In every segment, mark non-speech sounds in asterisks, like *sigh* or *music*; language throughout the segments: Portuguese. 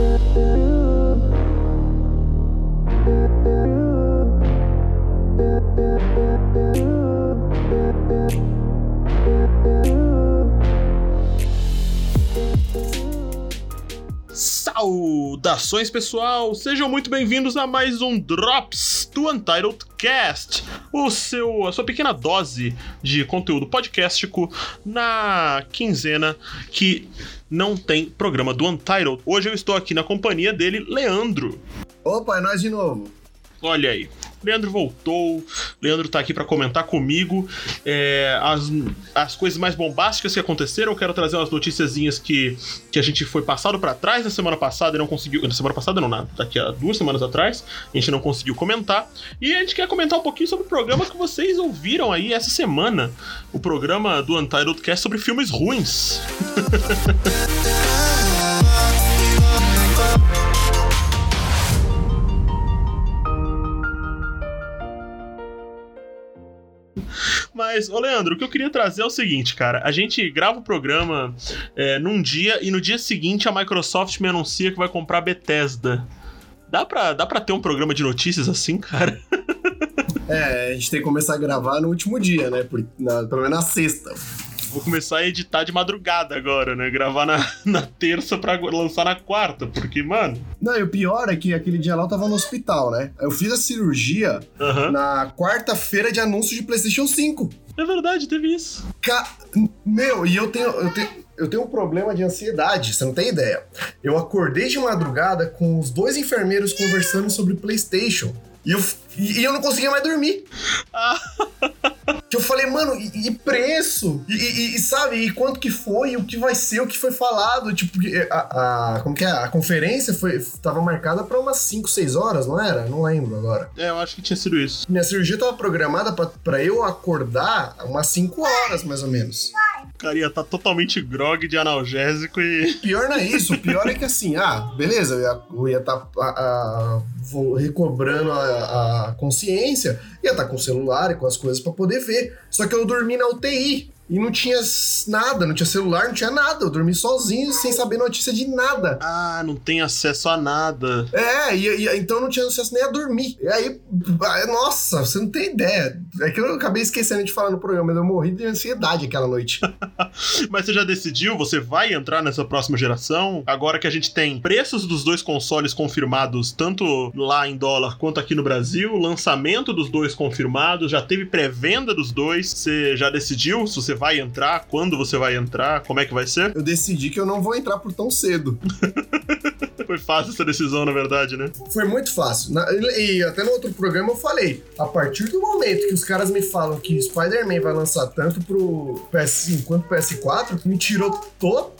thank you. Saudações pessoal, sejam muito bem-vindos a mais um Drops do Untitled Cast, o seu, a sua pequena dose de conteúdo podcastico na quinzena que não tem programa do Untitled. Hoje eu estou aqui na companhia dele, Leandro. Opa, é nós de novo. Olha aí. Leandro voltou, Leandro tá aqui para comentar comigo é, as, as coisas mais bombásticas que aconteceram. Eu quero trazer umas noticiazinhas que, que a gente foi passado para trás na semana passada e não conseguiu. Na semana passada, não, na, daqui a duas semanas atrás, a gente não conseguiu comentar. E a gente quer comentar um pouquinho sobre o programa que vocês ouviram aí essa semana o programa do Untitled Cast sobre filmes ruins. *laughs* Mas, ô Leandro, o que eu queria trazer é o seguinte, cara. A gente grava o programa é, num dia e no dia seguinte a Microsoft me anuncia que vai comprar a Bethesda. Dá pra, dá pra ter um programa de notícias assim, cara? *laughs* É, a gente tem que começar a gravar no último dia, né? Por, na, pelo menos na sexta. Vou começar a editar de madrugada agora, né? Gravar na, *laughs* na terça pra lançar na quarta, porque, mano. Não, e o pior é que aquele dia lá eu tava no hospital, né? Eu fiz a cirurgia Aham. na quarta-feira de anúncio de PlayStation 5. É verdade, teve isso. Ca... Meu, e eu tenho, eu tenho. Eu tenho um problema de ansiedade, você não tem ideia. Eu acordei de madrugada com os dois enfermeiros conversando sobre PlayStation. E eu, e eu não conseguia mais dormir. Que eu falei, mano, e, e preço? E, e- e, sabe, e quanto que foi? E o que vai ser? O que foi falado? Tipo, a, a- como que é? A conferência foi, tava marcada pra umas 5, 6 horas, não era? Não lembro agora. É, eu acho que tinha sido isso. Minha cirurgia tava programada pra, pra eu acordar umas 5 horas, mais ou menos. Cara ia estar totalmente grog de analgésico e. Pior não é isso, pior é que assim, ah, beleza, eu ia estar recobrando a, a consciência, ia estar com o celular e com as coisas pra poder ver. Só que eu dormi na UTI e não tinha nada, não tinha celular, não tinha nada. Eu dormi sozinho, sem saber notícia de nada. Ah, não tem acesso a nada. É, e, e- então não tinha acesso nem a dormir. E aí, ah, nossa, você não tem ideia. É que eu acabei esquecendo de falar no programa, mas eu morri de ansiedade aquela noite. *laughs* Mas você já decidiu? Você vai entrar nessa próxima geração? Agora que a gente tem preços dos dois consoles confirmados, tanto lá em dólar quanto aqui no Brasil, lançamento dos dois confirmados, já teve pré-venda dos dois. Você já decidiu se você vai entrar? Quando você vai entrar? Como é que vai ser? Eu decidi que eu não vou entrar por tão cedo. *laughs* Foi fácil essa decisão, na verdade, né? Foi muito fácil. Na- e até no outro programa eu falei: a partir do momento que os caras me falam que Spider-Man vai lançar tanto pro PS5 quanto pro PS4, me tirou total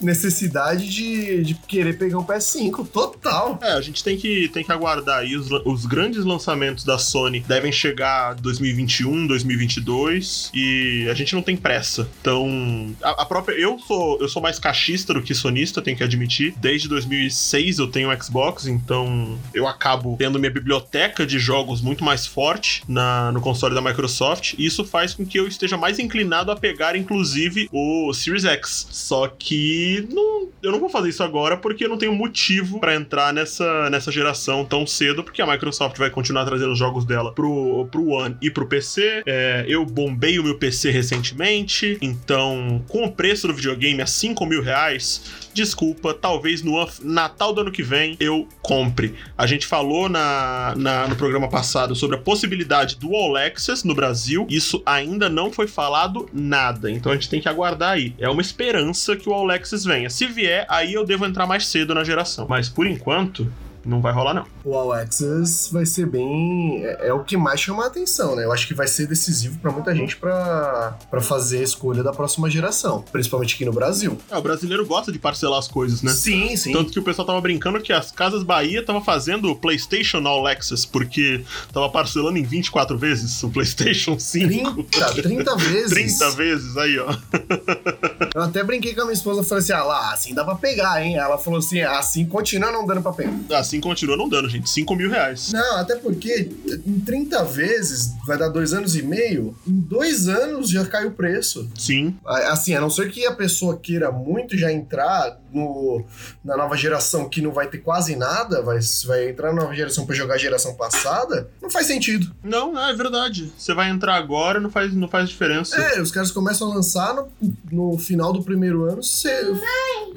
necessidade de, de querer pegar um PS5. Total. É, a gente tem que, tem que aguardar aí. Os, os grandes lançamentos da Sony devem chegar 2021, 2022 e a gente não tem pressa. Então, a, a própria. Eu sou, eu sou mais caixista do que sonista, tenho que admitir. Desde 2006 eu tenho Xbox, então eu acabo tendo minha biblioteca de jogos muito mais forte na, no console da Microsoft. E isso faz com que eu esteja mais inclinado a pegar, inclusive, o Series X. Só que não, eu não vou fazer isso agora porque eu não tenho motivo pra entrar nessa, nessa geração tão cedo, porque a Microsoft vai continuar trazendo os jogos dela pro, pro One e pro PC. É, eu bombei o meu PC recentemente, então com o preço do videogame a 5 mil reais, desculpa, talvez no Natal do ano que vem eu compre. A gente falou na, na- no programa passado sobre a possibilidade do All Access no Brasil, isso ainda não foi falado nada, então a gente tem que aguardar aí. É uma esperança que o All Access venha. Se vier, aí eu devo entrar mais cedo na geração, mas por enquanto. Não vai rolar, não. O All Access vai ser bem. É, é o que mais chama a atenção, né? Eu acho que vai ser decisivo pra muita gente pra pra fazer a escolha da próxima geração, principalmente aqui no Brasil. É, o brasileiro gosta de parcelar as coisas, né? Sim, sim. Tanto que o pessoal tava brincando que as Casas Bahia tava fazendo o PlayStation All Access, porque tava parcelando em 24 vezes o PlayStation 5. 30, 30 vezes. 30 vezes, aí, ó. *laughs* Eu até brinquei com a minha esposa, falei assim, ah lá, assim dá pra pegar, hein? Ela falou assim, assim continua não dando pra pegar. Assim continua não dando, gente. 5 mil reais. Não, até porque em 30 vezes vai dar dois anos e meio, em dois anos já cai o preço. Sim. Assim, a não ser que a pessoa queira muito já entrar no, na nova geração que não vai ter quase nada, vai, vai entrar na nova geração pra jogar a geração passada, não faz sentido. Não, é verdade. Você vai entrar agora, não faz, não faz diferença. É, os caras começam a lançar no, no final do primeiro ano, você,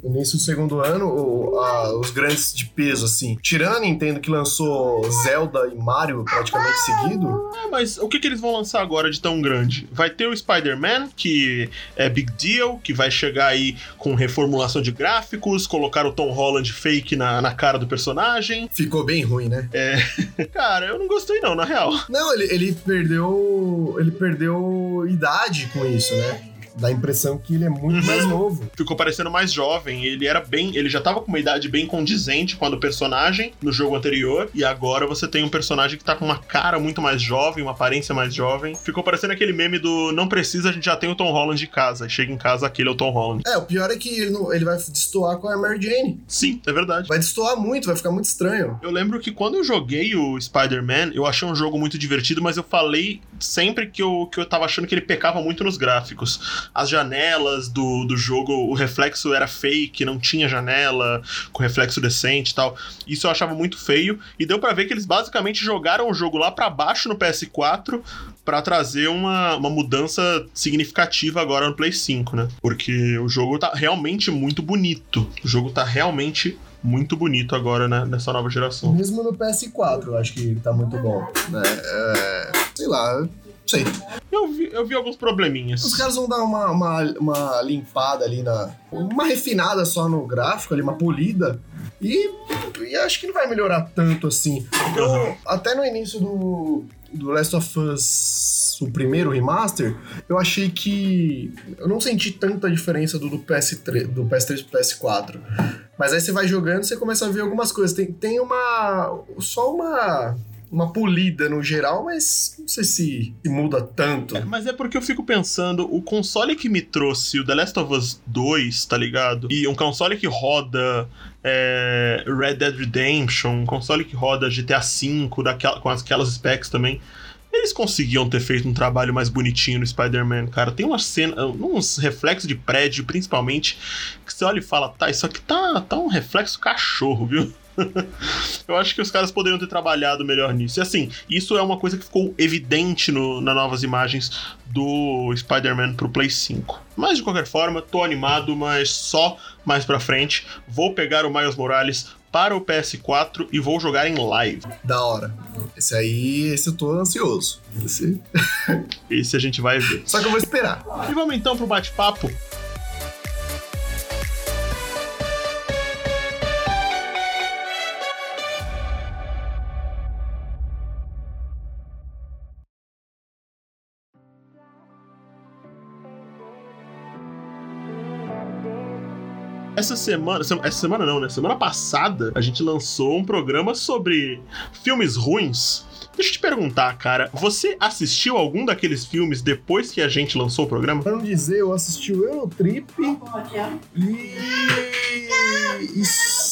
no início do segundo ano, o- a- os grandes de peso, assim. Tirando a Nintendo que lançou Zelda e Mario praticamente seguido, É, mas o que, que eles vão lançar agora de tão grande? Vai ter o Spider-Man, que é big deal, que vai chegar aí com reformulação de gráficos, colocar o Tom Holland fake na, na cara do personagem. ficou bem ruim, né? *laughs* Cara, eu não gostei não, na real. Não, ele, ele perdeu. Ele perdeu idade com isso, né? Dá a impressão que ele é muito Uhum. mais novo. Ficou parecendo mais jovem, ele era bem, ele já tava com uma idade bem condizente com a do personagem no jogo anterior, e agora você tem um personagem que tá com uma cara muito mais jovem, uma aparência mais jovem. Ficou parecendo aquele meme do não precisa, a gente já tem o Tom Holland de casa. Chega em casa, aquele é o Tom Holland. É, o pior é que ele, não- ele vai destoar com a Mary Jane. Sim, é verdade. Vai destoar muito, vai ficar muito estranho. Eu lembro que quando eu joguei o Spider-Man, eu achei um jogo muito divertido, mas eu falei sempre que eu, que eu tava achando que ele pecava muito nos gráficos. As janelas do, do jogo, o reflexo era fake, não tinha janela com reflexo decente e tal. Isso eu achava muito feio, e deu pra ver que eles basicamente jogaram o jogo lá pra baixo no PS4 pra trazer uma, uma mudança significativa agora no Play 5, né? Porque o jogo tá realmente muito bonito. O jogo tá realmente muito bonito agora, né, nessa nova geração. Mesmo no PS4, eu acho que tá muito bom. né? É, sei lá, sei. Eu vi, eu vi alguns probleminhas. Os caras vão dar uma, uma, uma limpada ali na. Uma refinada só no gráfico ali, uma polida. E, e acho que não vai melhorar tanto assim. Eu, até no início do, do Last of Us, o primeiro remaster, eu achei que. Eu não senti tanta diferença do, do PS3, do PS3 pro PS4. Mas aí você vai jogando você começa a ver algumas coisas. Tem, tem uma. Só uma. Uma polida no geral, mas não sei se, se muda tanto. É, Mas é porque eu fico pensando, o console que me trouxe o The Last of Us 2, tá ligado? E um console que roda é, Red Dead Redemption, um console que roda GTA V daquela, com aquelas specs também. Eles conseguiam ter feito um trabalho mais bonitinho no Spider-Man, cara. Tem uma cena, uns reflexos de prédio, principalmente, que você olha e fala, tá, isso aqui tá, tá um reflexo cachorro, viu? *laughs* Eu acho que os caras poderiam ter trabalhado melhor nisso. E assim, isso é uma coisa que ficou evidente no, nas novas imagens do Spider-Man pro Play 5. Mas de qualquer forma, tô animado, mas só mais pra frente. Vou pegar o Miles Morales para o PS4 e vou jogar em live. Da hora. Esse aí, esse eu tô ansioso. Esse... Esse a gente vai ver. Só que eu vou esperar. E vamos então pro bate-papo. Essa semana, essa semana não, né? Semana passada a gente lançou um programa sobre filmes ruins. Deixa eu te perguntar, cara, você assistiu algum daqueles filmes depois que a gente lançou o programa? Pra não dizer, eu assisti o Eurotrip e. e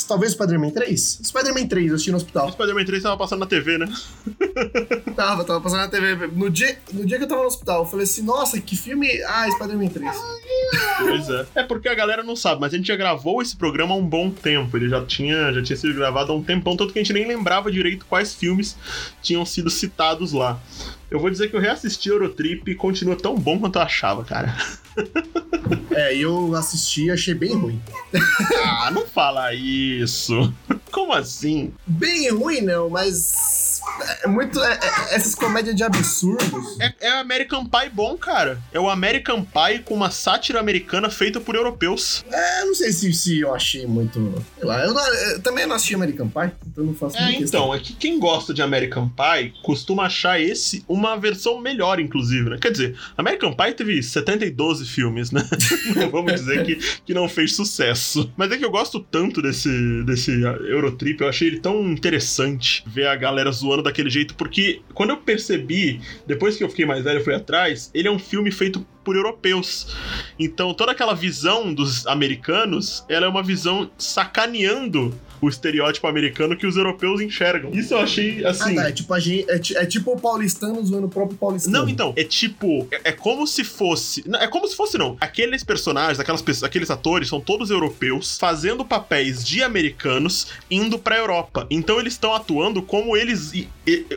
talvez Spider-Man 3? Spider-Man 3, eu assisti no O hospital. Spider-Man 3 tava passando na TV, né? *laughs* Tava, tava passando na TV. No dia, no dia que eu tava no hospital, eu falei assim: nossa, que filme. Ah, Spider-Man 3. Pois é. É porque a galera não sabe, mas a gente já gravou esse programa há um bom tempo. Ele já tinha, já tinha sido gravado há um tempão, tanto que a gente nem lembrava direito quais filmes tinham sido citados lá. Eu vou dizer que eu reassisti Eurotrip e continua tão bom quanto eu achava, cara. *laughs* É, e eu assisti e achei bem ruim. Ah, não fala isso. Como assim? Bem ruim, não, mas. É muito. é- é- essas comédias de absurdos. É, é American Pie bom, cara. É o American Pie com uma sátira americana feita por europeus. É, não sei se, se eu achei muito. Sei lá, eu, não- eu também não assisti American Pie, então não faço É, então, é que quem gosta de American Pie costuma achar esse uma versão melhor, inclusive, né? Quer dizer, American Pie teve 72 filmes, né? *laughs* Vamos dizer que, que não fez sucesso. Mas é que eu gosto tanto desse, desse Eurotrip, eu achei ele tão interessante ver a galera zoando daquele jeito, porque quando eu percebi, depois que eu fiquei mais velho e fui atrás, ele é um filme feito por europeus. Então toda aquela visão dos americanos, ela é uma visão sacaneando o estereótipo americano que os europeus enxergam. Isso eu achei assim. Ah, tá, é tipo, a gente, é, é tipo o paulistano zoando o próprio paulistano. Não, então, é tipo, é, é como se fosse. não, É como se fosse, não. Aqueles personagens, aquelas aqueles atores são todos europeus, fazendo papéis de americanos indo pra Europa. Então eles estão atuando como eles.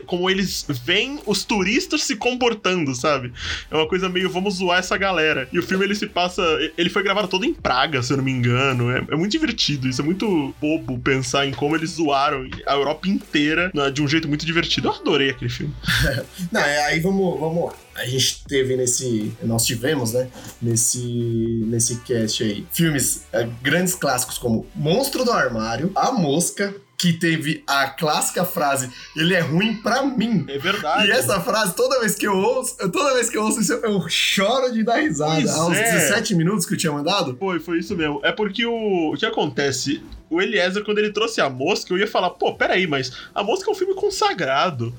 Como eles veem os turistas se comportando, sabe? É uma coisa meio, vamos zoar essa galera. E o filme ele se passa. Ele foi gravado todo em Praga, se eu não me engano. É, é muito divertido. Isso é muito bobo pensar em como eles zoaram a Europa inteira né, de um jeito muito divertido. Eu adorei aquele filme. *laughs* Não, é, aí vamos, vamos lá. A gente teve nesse. Nós tivemos, né? Nesse, nesse cast aí. Filmes, é, grandes clássicos como Monstro do Armário, A Mosca, que teve a clássica frase: Ele é ruim pra mim. É verdade. E essa frase, toda vez que eu ouço, toda vez que eu ouço isso, eu choro de dar risada. Pois Aos é. 17 minutos que eu tinha mandado. Foi, foi isso mesmo. É porque o, o que acontece? O Eliezer, quando ele trouxe a mosca, eu ia falar, pô, peraí, mas a mosca é um filme consagrado.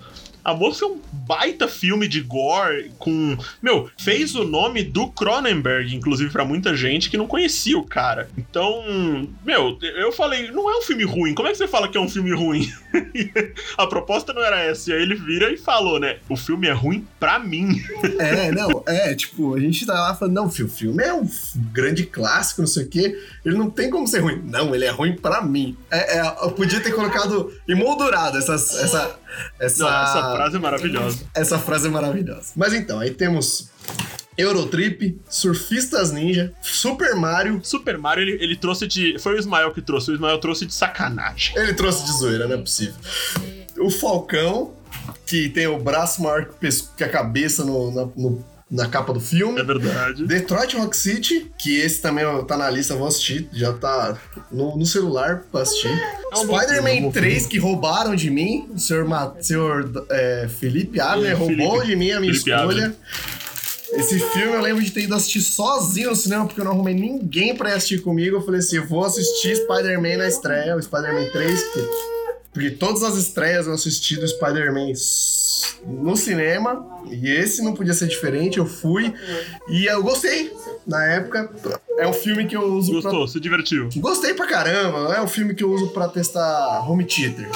A Mosca é um baita filme de gore com. Meu, fez o nome do Cronenberg, inclusive, pra muita gente que não conhecia o cara. Então, meu, eu falei, não é um filme ruim. Como é que você fala que é um filme ruim? *laughs* a proposta não era essa. E aí ele vira e falou, né? O filme é ruim pra mim. *laughs* É, não, é, tipo, a gente tá lá falando, não, o filme é um grande clássico, não sei o quê, ele não tem como ser ruim. Não, ele é ruim pra mim. É, é, eu podia ter colocado emoldurado essa, essa, essa, Não, essa frase é maravilhosa. essa frase é maravilhosa. Mas então, aí temos Eurotrip, Surfistas Ninja, Super Mario. Super Mario, ele, ele trouxe de. Foi o Ismael que trouxe. O Ismael trouxe de sacanagem. Ele trouxe de zoeira, não é possível. O Falcão, que tem o braço maior que a cabeça no- na, no- na capa do filme. É verdade. Detroit Rock City, que esse também tá na lista, vou assistir, já tá no, no celular pra assistir. é um Spider-Man bom 3, que roubaram de mim, o senhor, Ma- senhor é, Felipe Abner É, roubou Felipe- de mim a minha Felipe escolha. Esse filme eu lembro de ter ido assistir sozinho no cinema, porque eu não arrumei ninguém pra ir assistir comigo. Eu falei assim: eu vou assistir Spider-Man na estreia, o Spider-Man 3, porque, porque todas as estreias eu assisti do Spider-Man no cinema, e esse não podia ser diferente. Eu fui e eu gostei. Na época, é um filme que eu uso pra. Gostou? Se divertiu? Gostei pra caramba, é um filme que eu uso pra testar home theater.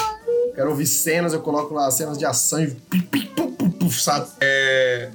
Quero ouvir cenas, eu coloco lá cenas de ação e pi, pi, pu, pu, pu, sabe? *laughs* É.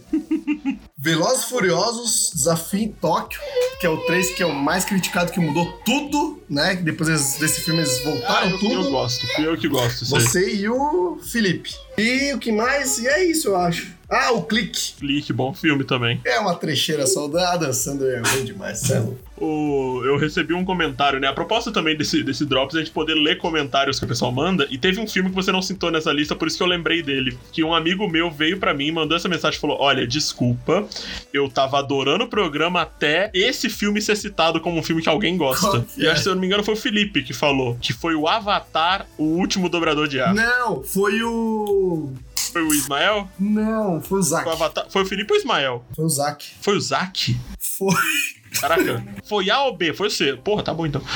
Velozes e Furiosos, Desafio em Tóquio, que é o 3 que é o mais criticado, que mudou tudo, né? Depois desse- filme eles Ah, voltaram eu, tudo. eu gosto. Fui eu que gosto. Isso aí. Você e o Felipe. E o que mais? E é isso, eu acho. Ah, o Clique. Clique, bom filme também. É uma trecheira soldada, dançando é ruim demais, sério. O, eu recebi um comentário, né? A proposta também desse, desse Drops é a gente poder ler comentários que o pessoal manda. E teve um filme que você não citou nessa lista, por isso que eu lembrei dele. Que um amigo meu veio pra mim, mandou essa mensagem e falou: Olha, desculpa, eu tava adorando o programa até esse filme ser citado como um filme que alguém gosta. Que E é? acho que, se eu não me engano, foi o Felipe que falou. Que foi o Avatar, o último dobrador de ar. Não, foi o. Foi o Ismael? Não, foi o Zac. Foi o Avatar? Foi o Felipe ou o Ismael? Foi o Zac. Foi o Zac? Foi. Caraca. Foi A ou B? Foi o C. Porra, tá bom então. *laughs*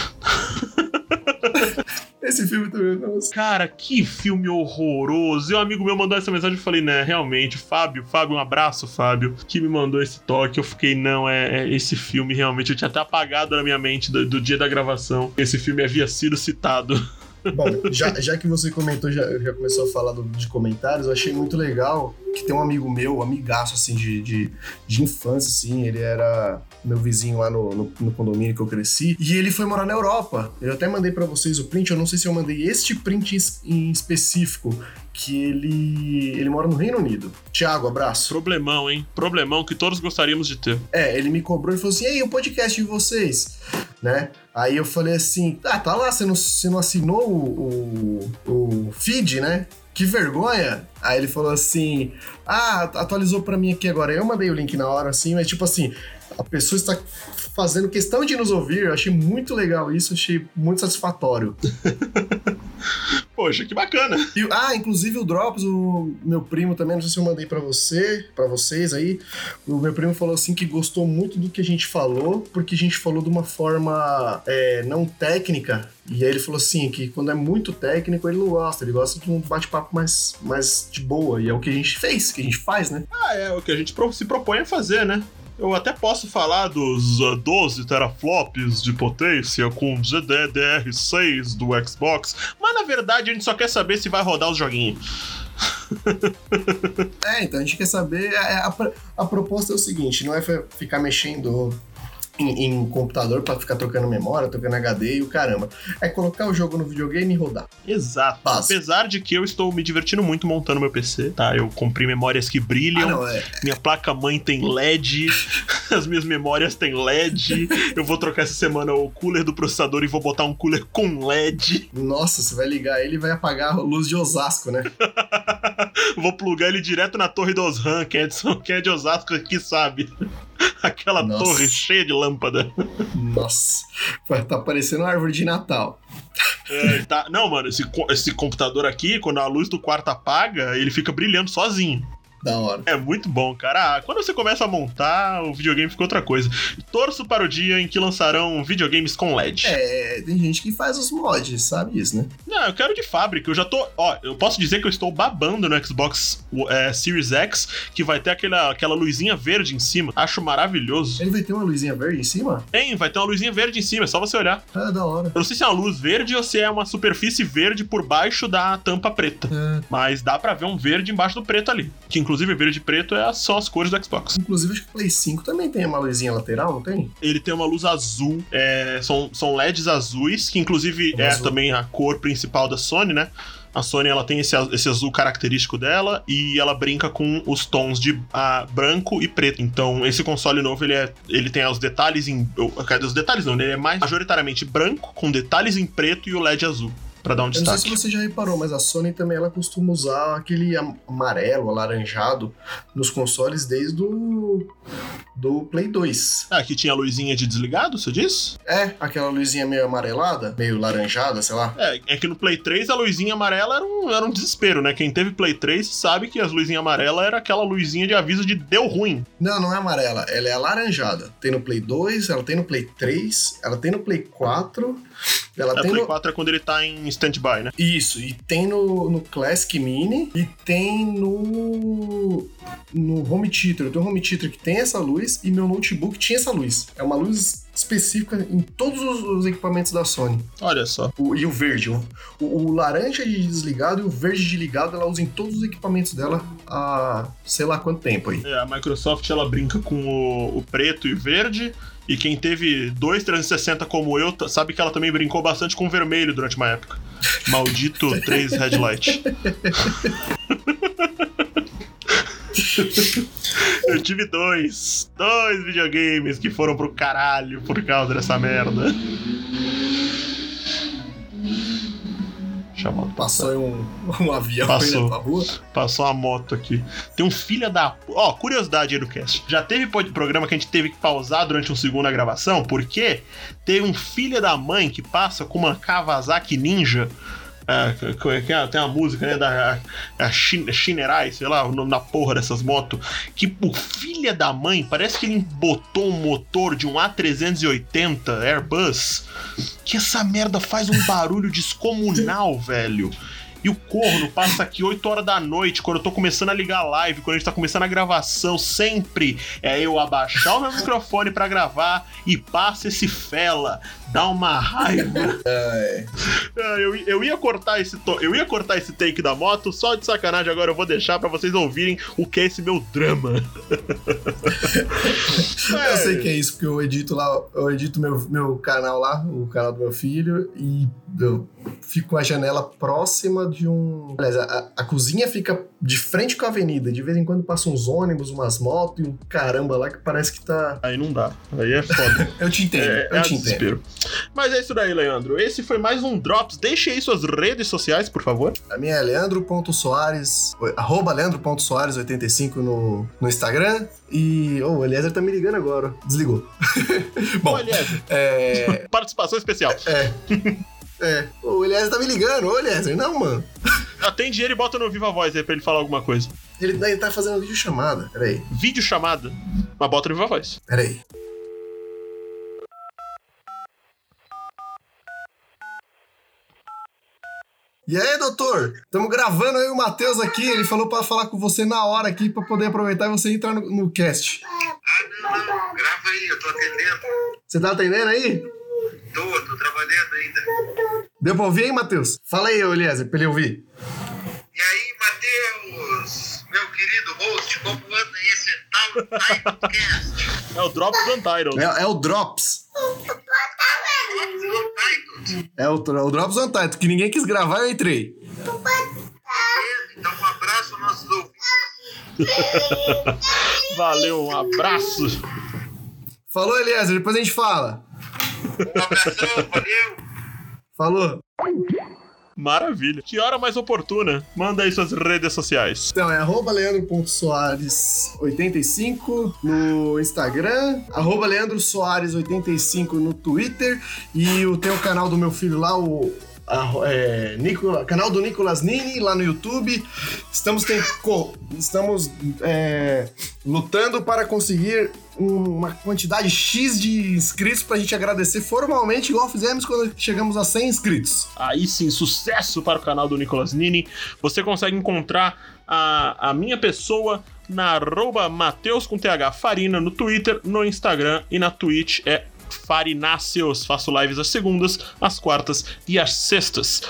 Esse filme também, nossa. Cara, que filme horroroso. E um amigo meu mandou essa mensagem e eu falei, né, realmente, Fábio, Fábio, um abraço, Fábio, que me mandou esse toque. Eu fiquei, não, é, é esse filme realmente. Eu tinha até apagado na minha mente do, do dia da gravação. Esse filme havia sido citado. *laughs* Bom, já, já que você comentou, já, já começou a falar do- de comentários, eu achei muito legal que tem um amigo meu, um amigaço, assim, de, de, de infância, assim, ele era meu vizinho lá no, no, no condomínio que eu cresci, e ele foi morar na Europa. Eu até mandei pra vocês o print, eu não sei se eu mandei este print em, específico, que ele, ele mora no Reino Unido. Tiago, abraço. Problemão, hein? Problemão que todos gostaríamos de ter. É, ele me cobrou e falou assim: e aí, o podcast de vocês? Né? Aí eu falei assim: ah, tá lá, você não, você não assinou o, o, o feed, né? Que vergonha. Aí ele falou assim: ah, atualizou pra mim aqui agora. Eu mandei o link na hora, assim, mas tipo assim, a pessoa está fazendo questão de nos ouvir. Eu achei muito legal isso, achei muito satisfatório. *laughs* Poxa, que bacana. E, ah, inclusive o Drops, o meu primo também, não sei se eu mandei pra você, para vocês aí. O meu primo falou assim que gostou muito do que a gente falou, porque a gente falou de uma forma é, não técnica. E aí ele falou assim que quando é muito técnico ele não gosta, ele gosta de um bate-papo mais, mais de boa. E é o que a gente fez, que a gente faz, né? Ah, é o que a gente se propõe a fazer, né? Eu até posso falar dos uh, 12 teraflops de potência com GDDR6 do Xbox, mas na verdade a gente só quer saber se vai rodar os joguinhos. *laughs* é, então a gente quer saber. A, a, a proposta é o seguinte: não é ficar mexendo em, em computador para ficar trocando memória, trocando HD e o caramba. É colocar o jogo no videogame e rodar. Exato. Apesar de que eu estou me divertindo muito montando meu PC, tá? Eu comprei memórias que brilham, ah, não, é... minha placa-mãe tem LED, *laughs* as minhas memórias têm LED. eu vou trocar essa semana o cooler do processador e vou botar um cooler com LED. Nossa, você vai ligar ele e vai apagar a luz de Osasco, né? *laughs* vou plugar ele direto na torre dos RAM, quem é de, quem é de Osasco aqui sabe. *laughs* Aquela Nossa. torre cheia de lâmpada. Nossa, tá parecendo uma árvore de Natal. É, tá... Não, mano, esse, esse computador aqui, quando a luz do quarto apaga, ele fica brilhando sozinho. Da hora. É muito bom, cara. Ah, quando você começa a montar, o videogame fica outra coisa. Torço para o dia em que lançarão videogames com LED. É, tem gente que faz os mods, sabe isso, né? Não, eu quero de fábrica. Eu já tô. Ó, eu posso dizer que eu estou babando no Xbox é, Series X, que vai ter aquela, aquela luzinha verde em cima. Acho maravilhoso. Ele vai ter uma luzinha verde em cima? Tem, vai ter uma luzinha verde em cima, é só você olhar. Ah, da hora. Eu não sei se é uma luz verde ou se é uma superfície verde por baixo da tampa preta. É. Mas dá para ver um verde embaixo do preto ali. Que inclusive verde e preto é só as cores do Xbox. Inclusive, acho que o Play 5 também tem uma luzinha lateral, não tem? Ele tem uma luz azul, é, são, são LEDs azuis, que inclusive é, é também a cor principal da Sony, né? A Sony ela tem esse, esse azul característico dela e ela brinca com os tons de branco e preto. Então, esse console novo ele, é, ele tem os detalhes em. Os detalhes não, ele é mais majoritariamente branco, com detalhes em preto e o LED azul para dar um destaque. Eu não sei se você já reparou, mas a Sony também ela costuma usar aquele amarelo, alaranjado nos consoles desde o do Play 2. Ah, que tinha a luzinha de desligado, você disse? É, aquela luzinha meio amarelada, meio laranjada, sei lá. É, é que no Play 3 a luzinha amarela era um, era um desespero, né? Quem teve Play 3 sabe que as luzinhas amarelas era aquela luzinha de aviso de deu ruim. Não, não é amarela, ela é alaranjada. Tem no Play 2, ela tem no Play 3, ela tem no Play 4 ela é, tem Play no... 4 é quando ele tá em stand-by, né? Isso, e tem no, no Classic Mini e tem no no Home Theater. Eu tenho um Home Theater que tem essa luz e meu notebook tinha essa luz. É uma luz específica em todos os, os equipamentos da Sony. Olha só. O, e o verde. O, o, laranja de desligado e o verde de ligado ela usa em todos os equipamentos dela há sei lá quanto tempo aí. É, a Microsoft ela brinca com o, o preto e verde. E quem teve dois 360 como eu, sabe que ela também brincou bastante com o vermelho durante uma época. Maldito *laughs* 3 Headlight. eu tive dois. Dois videogames que foram pro caralho por causa dessa merda. Passou um, um avião passou, pra rua. Passou uma moto aqui. Tem um filho da. Ó, oh, curiosidade aí do cast. Já teve programa que a gente teve que pausar durante um segundo a gravação, porque teve um filho da mãe que passa com uma Kawasaki Ninja é, é, tem uma música, né? Da Shinerai, sei lá, o nome da porra dessas motos. Que, por filha da mãe, parece que ele botou um motor de um A380 Airbus. Que essa merda faz um barulho descomunal, *laughs* velho. E o corno passa aqui 8 horas da noite, quando eu tô começando a ligar a live, quando a gente tá começando a gravação, sempre é eu abaixar o meu microfone para gravar e passa esse fela. Dá uma raiva. É. Eu, eu ia cortar esse eu ia cortar esse take da moto, só de sacanagem agora eu vou deixar para vocês ouvirem o que é esse meu drama. é. *laughs* Eu sei que é isso, porque eu edito lá, eu edito meu, meu canal lá, o canal do meu filho, e eu fico com a janela próxima de um. Aliás, a, a, cozinha fica de frente com a avenida. De vez em quando passam uns ônibus, umas motos e um caramba lá que parece que tá. Aí não dá. Aí é foda. *laughs* eu te entendo. É, eu é te entendo. Mas é isso daí, Leandro. Esse foi mais um Drops. Deixe aí suas redes sociais, por favor. A minha é leandro.soares, arroba leandro.soares85 no, no Instagram. E. Oh, o Eliezer tá me ligando agora. Desligou. *laughs* Bom, Ô, Eliezer. É... *laughs* Participação especial. É. É. O Eliezer tá me ligando. Ô, Eliezer, não, mano. Atende ele e bota no Viva Voz aí pra ele falar alguma coisa. Ele, ele tá fazendo vídeo chamada. Peraí. Vídeo chamada? Mas bota no Viva Voz. Peraí. E aí, doutor? Estamos gravando aí o Matheus aqui. Ele falou para falar com você na hora aqui para poder aproveitar e você entrar no, no cast. Ah, não, não. aí, eu tô atendendo. Você tá atendendo aí? Tô, tô trabalhando ainda. Deu pra ouvir, hein, Matheus? Fala aí, Eliezer, pra ele ouvir. E aí, Matheus, meu querido host, como anda esse tal Titlecast? É o Drops Untitled. É, é o Drops. É o, o Drops Untitled, que ninguém quis gravar, eu entrei. Então, um abraço aos nossos ouvintes. Valeu, um abraço. Falou, Eliezer, depois a gente fala. Um abração, valeu. Falou. Maravilha. Que hora mais oportuna? Manda aí suas redes sociais. Então, é arroba leandro.soares85 no Instagram, arroba Leandro Soares85 no Twitter e o tem o canal do meu filho lá, o a- é, Nicola- canal do Nicolas Nini lá no YouTube. Estamos, tem- estamos é, lutando para conseguir uma quantidade X de inscritos pra gente agradecer formalmente, igual fizemos quando chegamos a 100 inscritos. Aí sim, sucesso para o canal do Nicolas Nini. Você consegue encontrar a, a minha pessoa na arroba Mateus com TH Farina no Twitter, no Instagram e na Twitch é Farináceos. Faço lives às segundas, às quartas e às sextas.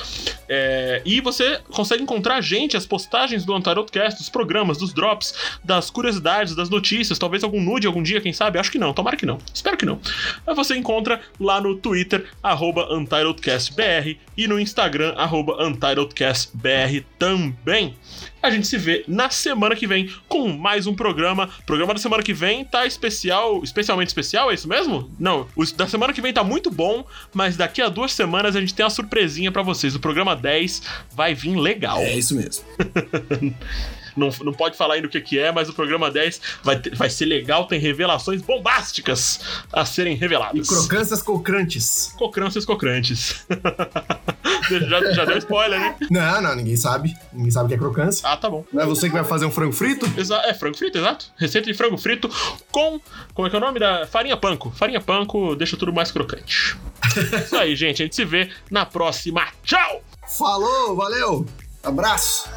É, e você consegue encontrar a gente, as postagens do Antarotcast, dos programas, dos drops, das curiosidades, das notícias, talvez algum nude algum dia, quem sabe? Acho que não, tomara que não. Espero que não. Mas você encontra lá no Twitter, arroba UntitledCastBR e no Instagram, arroba UntitledCastBR também. A gente se vê na semana que vem com mais um programa. O programa da semana que vem tá especial, especialmente especial, é isso mesmo? Não, o da semana que vem tá muito bom, mas daqui a duas semanas a gente tem uma surpresinha pra vocês. O programa 10 vai vir legal. É isso mesmo. *laughs* Não, não pode falar ainda o que, que é, mas o programa 10 vai, ter- vai ser legal, tem revelações bombásticas a serem E reveladas. crocâncias cocrantes. Cocrâncias cocrantes. *laughs* já, já deu spoiler, né? Não, não, ninguém sabe. Ninguém sabe o que é crocância. Ah, tá bom. Não é você que vai fazer um frango frito? Exa é frango frito, exato. Receita de frango frito com. Como é que é o nome da. Farinha panko. Farinha panko deixa tudo mais crocante. *laughs* Isso aí, gente. A gente se vê na próxima. Tchau! Falou, valeu! Abraço!